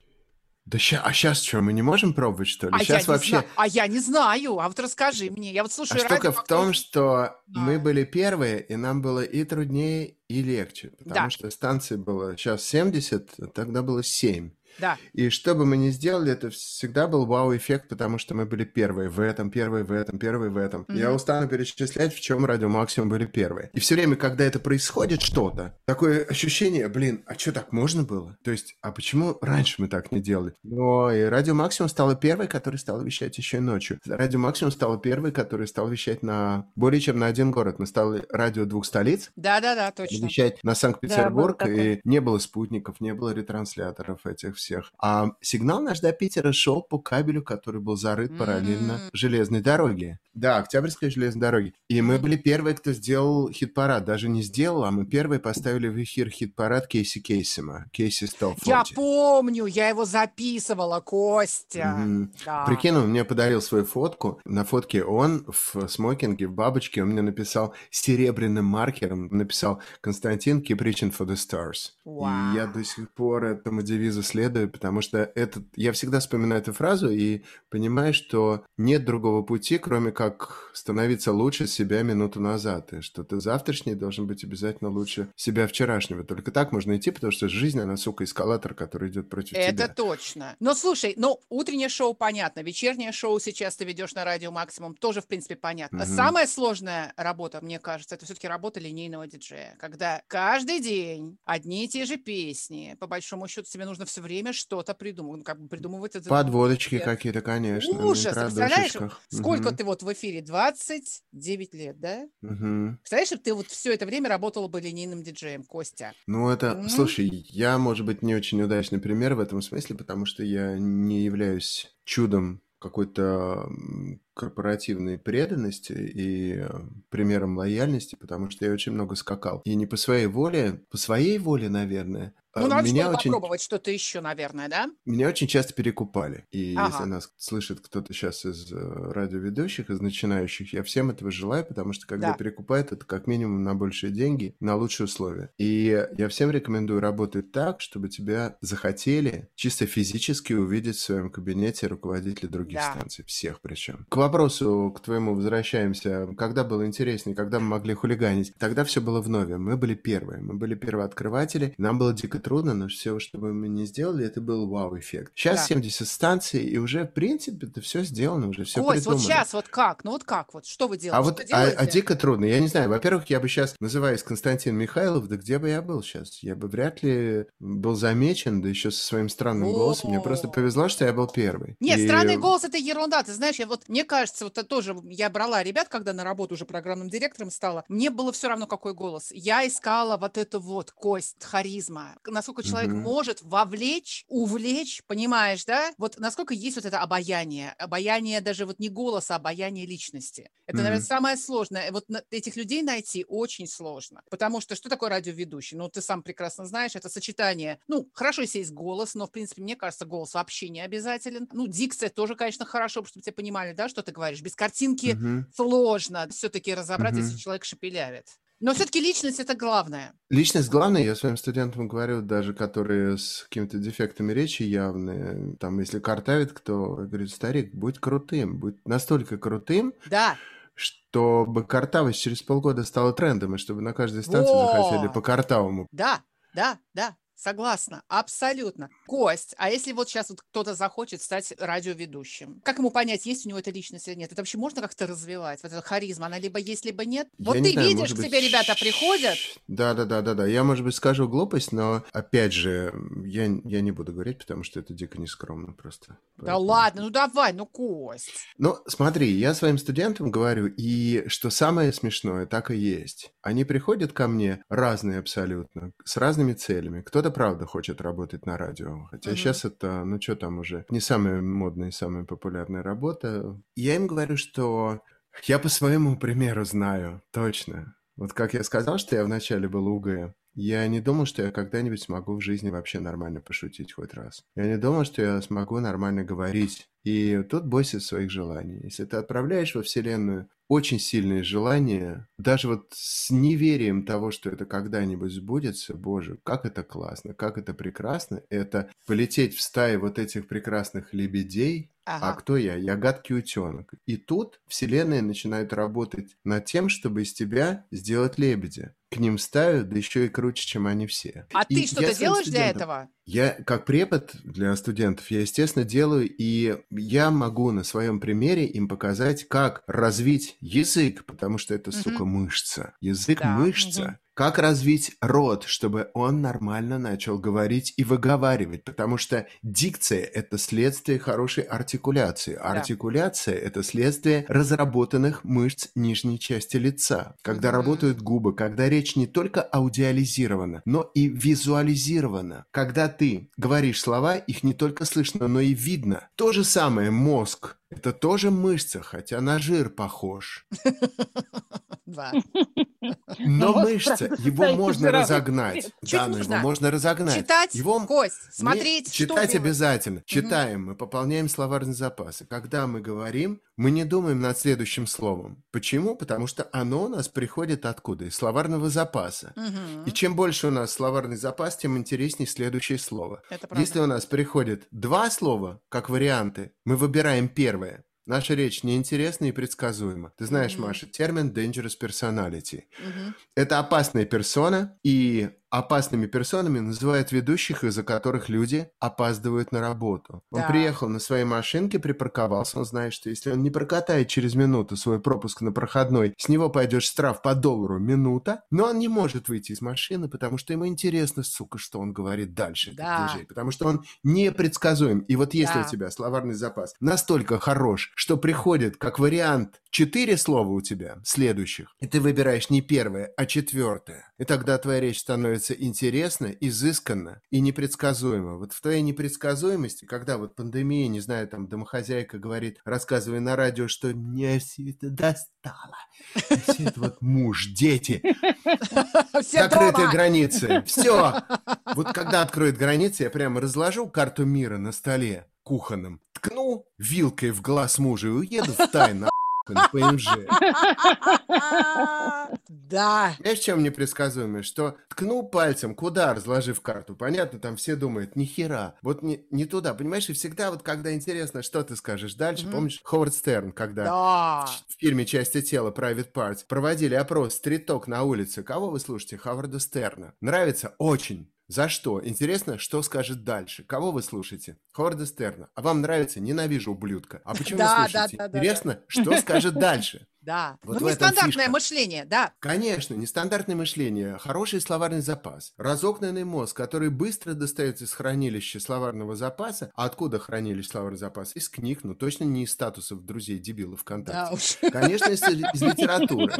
Да ща, а сейчас что, мы не можем пробовать, что ли? А сейчас я вообще... А я не знаю, а вот расскажи мне. Я вот слушаю а штука в том, что да. мы были первые, и нам было и труднее, и легче. Потому да. что станций было сейчас 70, а тогда было 7. Да. И что бы мы ни сделали, это всегда был вау-эффект, потому что мы были первые в этом, первые в этом, первые в этом. Mm-hmm. Я устану перечислять, в чем радио максимум были первые. И все время, когда это происходит что-то, такое ощущение, блин, а что так можно было? То есть, а почему раньше мы так не делали? Но и радио максимум стало первой, которая стала вещать еще и ночью. Радио максимум стало первой, которая стала вещать на более чем на один город. Мы стали радио двух столиц. Да-да-да, точно. Вещать на Санкт-Петербург, да, и не было спутников, не было ретрансляторов этих всех. А сигнал наш до Питера шел по кабелю, который был зарыт параллельно mm-hmm. железной дороге. Да, Октябрьской железной дороги. И мы были первые, кто сделал хит-парад. Даже не сделал, а мы первые поставили в эфир хит-парад Кейси Кейсима. Кейси Столфорти. Я помню, я его записывала, Костя. Mm-hmm. Да. Прикинь, он мне подарил свою фотку. На фотке он в смокинге, в бабочке, он мне написал серебряным маркером, написал «Константин, keep reaching for the stars». Wow. И я до сих пор этому девизу следую, потому что этот, я всегда вспоминаю эту фразу и понимаю, что нет другого пути, кроме как становиться лучше себя минуту назад, и что ты завтрашний должен быть обязательно лучше себя вчерашнего. Только так можно идти, потому что жизнь, она, сука, эскалатор, который идет против это тебя. Это точно. Но слушай, ну, утреннее шоу понятно, вечернее шоу сейчас ты ведешь на радио максимум, тоже, в принципе, понятно. Угу. Самая сложная работа, мне кажется, это все-таки работа линейного диджея, когда каждый день одни и те же песни, по большому счету, тебе нужно все время время что-то придумывать. Ну, как бы придумывать это... Подводочки какие-то, конечно. Ужас! Представляешь, сколько Мгм. ты вот в эфире? 29 лет, да? Мгм. Представляешь, ты вот все это время работала бы линейным диджеем, Костя? Ну, это, М? слушай, я, может быть, не очень удачный пример в этом смысле, потому что я не являюсь чудом какой-то корпоративной преданности и э, примером лояльности, потому что я очень много скакал. И не по своей воле, по своей воле, наверное, Ну, а, надо меня очень, попробовать, что-то еще, наверное, да? меня очень часто перекупали. И если Ага. нас слышит кто-то сейчас из э, радиоведущих, из начинающих, я всем этого желаю, потому что когда Да. перекупают, это как минимум на большие деньги, на лучшие условия. И я всем рекомендую работать так, чтобы тебя захотели чисто физически увидеть в своем кабинете руководители других Да. станций, всех причем. К вопросу, к твоему возвращаемся, когда было интереснее, когда мы могли хулиганить, тогда все было в нове. Мы были первые, мы были первооткрыватели, нам было дико трудно, но все, что бы мы не сделали, это был вау-эффект. Сейчас Да. 70 станций, и уже, в принципе, это все сделано, уже все Кость, вот придумано. сейчас вот как? Ну вот как? Вот что вы делаете? А вот а, а дико трудно. Я не знаю. Во-первых, я бы сейчас, называясь Константин Михайлов, да где бы я был сейчас? Я бы вряд ли был замечен, да еще со своим странным голосом. Мне просто повезло, что я был первый. Нет, И- странный голос это ерунда. Ты знаешь, я вот мне кажется, вот это тоже я брала ребят, когда на работу уже программным директором стала. Мне было все равно, какой голос. Я искала вот эту вот кость, харизма. Насколько человек Мгм. может вовлечь, увлечь, понимаешь, да? Вот насколько есть вот это обаяние. Обаяние даже вот не голоса, а обаяние личности. Это, наверное, Мгм. самое сложное. Вот этих людей найти очень сложно. Потому что что такое радиоведущий? Ну, ты сам прекрасно знаешь, это сочетание. Ну, хорошо, если есть голос, но, в принципе, мне кажется, голос вообще не обязателен. Ну, дикция тоже, конечно, хорошо, чтобы тебя понимали, да, что ты говоришь. Без картинки Мгм. сложно все-таки разобрать, если Мгм. человек шепелявит. Но все-таки личность это главное. Личность главная, я своим студентам говорю, даже которые с какими-то дефектами речи явные, там, если картавит кто, я говорю, старик, будь крутым, будь настолько крутым, Да, чтобы картавость через полгода стала трендом, и чтобы на каждой станции захотели Вот. по картавому. да, да, да. Согласна, абсолютно. Кость, а если вот сейчас вот кто-то захочет стать радиоведущим, как ему понять, есть у него эта личность или нет? Это вообще можно как-то развивать? Вот эта харизма, она либо есть, либо нет? Вот Я ты не знаю, видишь, к быть, тебе ребята приходят, Да, да, да, да, да. Я, может быть, скажу глупость, но опять же, я, я не буду говорить, потому что это дико нескромно просто. Да Поэтому- ладно, ну давай, ну Кость. Ну, смотри, я своим студентам говорю, и что самое смешное, так и есть. Они приходят ко мне разные абсолютно, с разными целями. Кто-то, правда, хочет работать на радио. Хотя Мгм. сейчас это, ну что там уже, не самая модная и самая популярная работа. Я им говорю, что я по своему примеру знаю, точно. Вот как я сказал, что я вначале был УГ, я не думал, что я когда-нибудь смогу в жизни вообще нормально пошутить хоть раз. Я не думал, что я смогу нормально говорить. И тут бойся своих желаний. Если ты отправляешь во Вселенную очень сильные желания, даже вот с неверием того, что это когда-нибудь сбудется, боже, как это классно, как это прекрасно, это полететь в стае вот этих прекрасных лебедей, а Ага. кто я? Я гадкий утенок. И тут Вселенная начинает работать над тем, чтобы из тебя сделать лебедя. К ним ставят, да еще и круче, чем они все. А И ты что-то делаешь для этого? я как препод для студентов, я, естественно, делаю, и я могу на своем примере им показать, как развить язык, потому что это, Мгм. сука, мышца. Язык Да, мышца. мгм. Как развить рот, чтобы он нормально начал говорить и выговаривать, потому что дикция – это следствие хорошей артикуляции. А Да. Артикуляция – это следствие разработанных мышц нижней части лица. Когда Мгм. работают губы, когда речь не только аудиализирована, но и визуализирована. Когда ты говоришь слова, их не только слышно, но и видно. То же самое мозг. Это тоже мышца, хотя на жир похож. Да. Но мозг, мышца, его можно разогнать. Да, но его можно разогнать. Читать, Его Кость, смотреть, читать обязательно. Читаем, мы пополняем словарный запас. И когда мы говорим, мы не думаем над следующим словом. Почему? Потому что оно у нас приходит откуда? Из словарного запаса. И чем больше у нас словарный запас, тем интереснее следующее слово. Если у нас приходит два слова, как варианты, мы выбираем первое. Наша речь неинтересна и предсказуема. Ты знаешь, Мгм. Маша, термин dangerous personality. Мгм. Это опасная персона, и опасными персонами называют ведущих, из-за которых люди опаздывают на работу. Он Да. приехал на своей машинке, припарковался, он знает, что если он не прокатает через минуту свой пропуск на проходной, с него пойдет штраф по доллару минута, но он не может выйти из машины, потому что ему интересно, сука, что он говорит дальше, Да. диджей, потому что он непредсказуем. И вот если Да. у тебя словарный запас настолько хорош, что приходит как вариант четыре слова у тебя следующих, и ты выбираешь не первое, а четвертое, и тогда твоя речь становится интересна, изысканна и непредсказуема. Вот в твоей непредсказуемости, когда вот пандемия, не знаю, там домохозяйка говорит, рассказывая на радио, что мне все это достало, все это вот муж, дети, закрытые границы. Все. Вот когда откроют границы, я прямо разложу карту мира на столе кухонном, ткну вилкой в глаз мужа и уеду в тайну на ПМЖ. Да. Знаешь, в чем непредсказуемое? Что ткну пальцем, куда, разложив карту. Понятно, там все думают, ни хера. Вот не, не туда, понимаешь? И всегда вот, когда интересно, что ты скажешь дальше. Помнишь, Ховард Стерн, когда Да. в фильме «Части тела» Private Parts проводили опрос «Стриток на улице». Кого вы слушаете? Ховарда Стерна. Нравится? Очень. За что? Интересно, что скажет дальше? Кого вы слушаете? Ховарда Стерна. А вам нравится? Ненавижу, ублюдка. А почему Да, вы слушаете? да, да, Интересно, что скажет дальше? Да. Вот ну, нестандартное фишка. мышление, да. Конечно, нестандартное мышление, хороший словарный запас, разогнанный мозг, который быстро достается из хранилища словарного запаса. А откуда хранилище словарный запас? Из книг, но точно не из статусов друзей дебилов Да ВКонтакте. уж. Конечно, из, из литературы.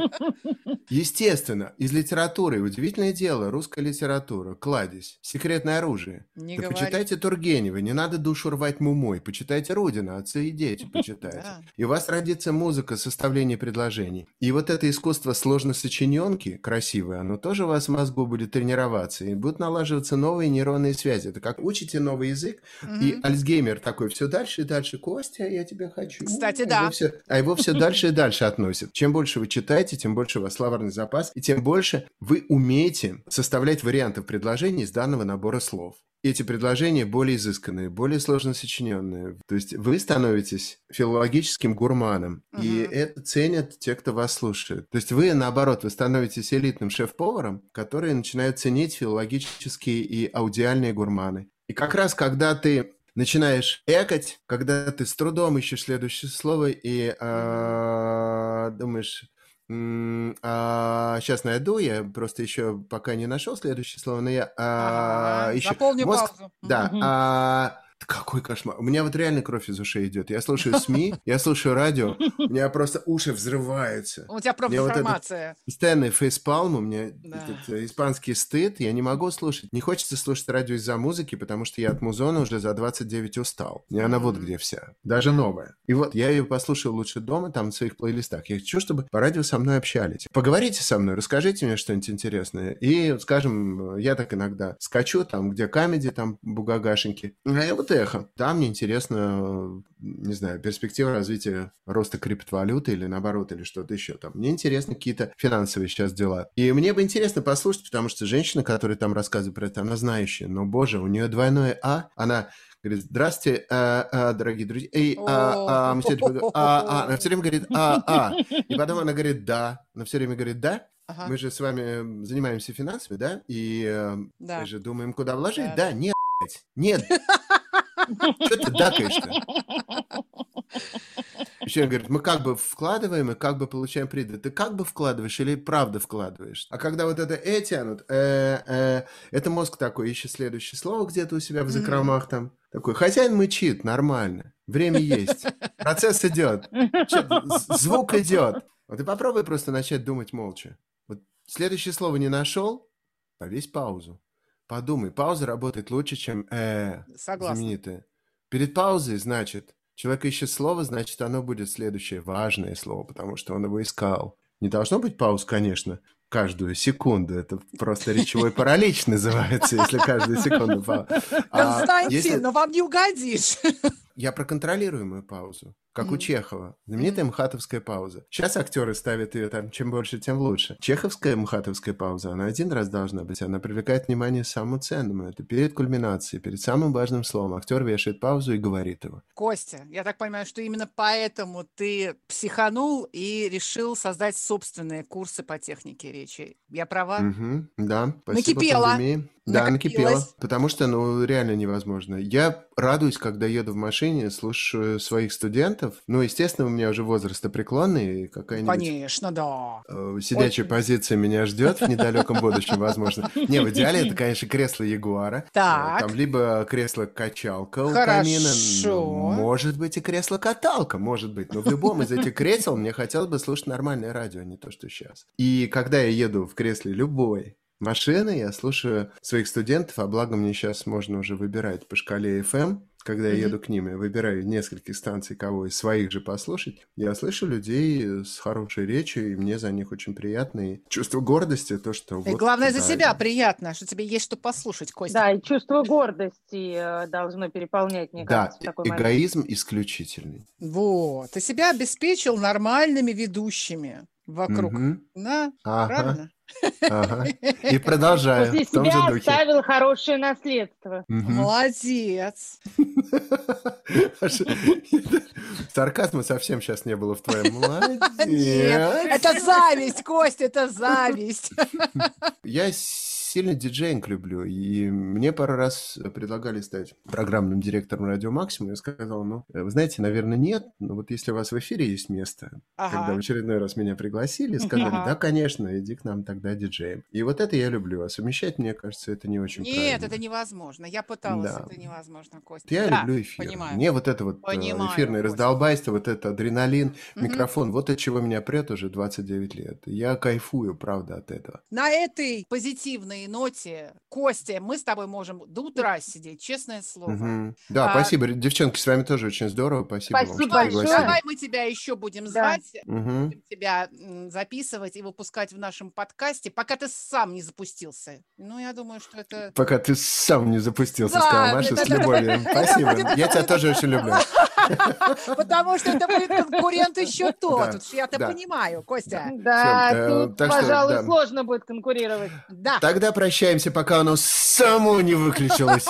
Естественно, из литературы. Удивительное дело, русская литература, кладезь, секретное оружие. Не да говори. почитайте Тургенева, не надо душу рвать мумой, почитайте Рудина, отцы и дети, почитайте. Да. И у вас родится музыка, составление предложений. И вот это искусство сложно сочиненки, красивое, оно тоже у вас в мозгу будет тренироваться, и будут налаживаться новые нейронные связи. Это как учите новый язык, и Мгм. Альцгеймер такой все дальше и дальше. Костя, я тебя хочу. Кстати, А да. его всё- а его все дальше и дальше относят. Чем больше вы читаете, тем больше у вас словарный запас, и тем больше вы умеете составлять варианты предложений из данного набора слов. И эти предложения более изысканные, более сложно сочиненные. То есть вы становитесь филологическим гурманом, и Мгм. это ценят те, кто вас слушает. То есть вы, наоборот, вы становитесь элитным шеф-поваром, которые начинают ценить филологические и аудиальные гурманы. И как раз когда ты начинаешь экать, когда ты с трудом ищешь следующее слово и а, думаешь, сейчас найду, я просто еще пока не нашел следующее слово, но я а, Ага, ищу. Заполни Мозг- паузу. Да, а, какой кошмар. У меня вот реально кровь из ушей идет. Я слушаю СМИ, я слушаю радио, у меня просто уши взрываются. У тебя Мне вот профдеформация. Постоянный фейспалм, у меня Да. этот, э, испанский стыд, я не могу слушать. Не хочется слушать радио из-за музыки, потому что я от музона уже за 29 устал. И она вот где вся, даже новая. И вот я ее послушал лучше дома, там в своих плейлистах. Я хочу, чтобы по радио со мной общались. Поговорите со мной, расскажите мне что-нибудь интересное. И, скажем, я так иногда скачу, там, где камеди, там, бугагашеньки. А я вот эхо. Там мне интересно, не знаю, перспектива развития роста криптовалюты или наоборот, или что-то еще там. Мне интересны какие-то финансовые сейчас дела. И мне бы интересно послушать, потому что женщина, которая там рассказывает про это, она знающая. Но, боже, у нее двойное «а». Она говорит, здравствуйте, а, а, дорогие друзья. Эй, а, а, все время, а, а. Она все время говорит, а, а. И потом она говорит, да. Она все время говорит, да. Ага, Мы же с вами занимаемся финансами, да? И э, да. мы же думаем, куда вложить. Да. Да, нет, нет. Что ты дакаешь-то? Еще он говорит, мы как бы вкладываем и как бы получаем прибыль. Ты как бы вкладываешь или правда вкладываешь? А когда вот это «э» тянут, э, э, это мозг такой, ищет следующее слово где-то у себя в закромах там. Такой, хозяин мычит, нормально. Время есть. Процесс идет. Звук идет. Вот и попробуй просто начать думать молча. Вот следующее слово не нашел, повесь паузу. Подумай, пауза работает лучше, чем «э» Согласна. знаменитое. Перед паузой, значит, человек ищет слово, значит, оно будет следующее важное слово, потому что он его искал. Не должно быть пауз, конечно, каждую секунду. Это просто речевой паралич называется, если каждую секунду пауза. А Константин, если- но вам не угодишь. Я про контролируемую паузу. Как у Чехова. Знаменитая мхатовская пауза. Сейчас актеры ставят ее там, чем больше, тем лучше. Чеховская мхатовская пауза, она один раз должна быть. Она привлекает внимание самому ценному. Это перед кульминацией, перед самым важным словом. Актер вешает паузу и говорит его. Костя, я так понимаю, что именно поэтому ты психанул и решил создать собственные курсы по технике речи. Я права? Угу, да. Спасибо Накипело. Пандемии. Да, накипело. Потому что, ну, реально невозможно. Я радуюсь, когда еду в машине, слушаю своих студентов. Ну, естественно, у меня уже возраст преклонный, какая-нибудь... Конечно, да. Э, сидячая Очень. позиция меня ждет в недалеком будущем, возможно. Не, в идеале это, конечно, кресло Ягуара. Э, так. Там либо кресло-качалка у камина. Может быть, и кресло-каталка, может быть. Но в любом из этих кресел мне хотелось бы слушать нормальное радио, а не то, что сейчас. И когда я еду в кресле любой, машины, я слушаю своих студентов, а благо мне сейчас можно уже выбирать по шкале FM, когда я еду к ним, я выбираю нескольких станций, кого из своих же послушать, я слышу людей с хорошей речью, и мне за них очень приятно. И чувство гордости, то, что... И вот, главное, да, за себя да. приятно, что тебе есть что послушать, Костя. Да, и чувство гордости э, должно переполнять, мне да, кажется, такой эгоизм момент. исключительный. Вот, ты себя обеспечил нормальными ведущими вокруг. Угу. Да, ага. правильно? Ага. И продолжаю. После себя оставил хорошее наследство. Угу. Молодец. Сарказма совсем сейчас не было в твоем. Молодец. Это зависть, Костя, это зависть. Я сильно диджейнг люблю, и мне пару раз предлагали стать программным директором Радио Максимум, я сказал, ну, вы знаете, наверное, нет, но вот если у вас в эфире есть место, ага. когда в очередной раз меня пригласили, сказали, ага. да, конечно, иди к нам тогда диджеем. И вот это я люблю, а совмещать, мне кажется, это не очень Нет, правильно. это невозможно, я пыталась, да. это невозможно, Костя. Я да, люблю эфир. Понимаю. Мне вот это вот э, понимаю, эфирное Костя. раздолбайство, вот это адреналин, угу. микрофон, вот от чего меня прет уже 29 лет. Я кайфую, правда, от этого. На этой позитивной позитивной ноте, Костя, мы с тобой можем до утра сидеть, честное слово. Угу. Да, а, спасибо. Девчонки, с вами тоже очень здорово. Спасибо, спасибо вам, большое. Давай мы тебя еще будем звать, да. будем тебя записывать и выпускать в нашем подкасте, пока ты сам не запустился. Ну, я думаю, что это... Пока ты сам не запустился, да, сказал Маша с любовью. Спасибо. Я тебя тоже очень люблю. Потому что это будет конкурент еще тот. Я-то понимаю, Костя. Да, э, тут, пожалуй, сложно будет конкурировать. Да. Тогда прощаемся, пока оно само не выключилось.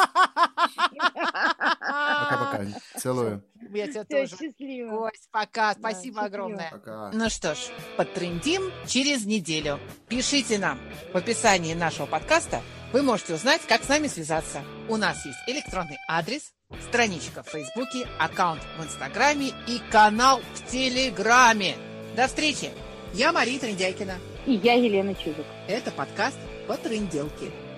Пока-пока. Целую. Я тебя тоже. Счастливо. Ось, пока. Спасибо да, огромное. Пока. Ну что ж, потрендим через неделю. Пишите нам в описании нашего подкаста. Вы можете узнать, как с нами связаться. У нас есть электронный адрес, страничка в Фейсбуке, аккаунт в Инстаграме и канал в Телеграме. До встречи! Я Мария Трендяйкина. И я Елена Чижик. Это подкаст по.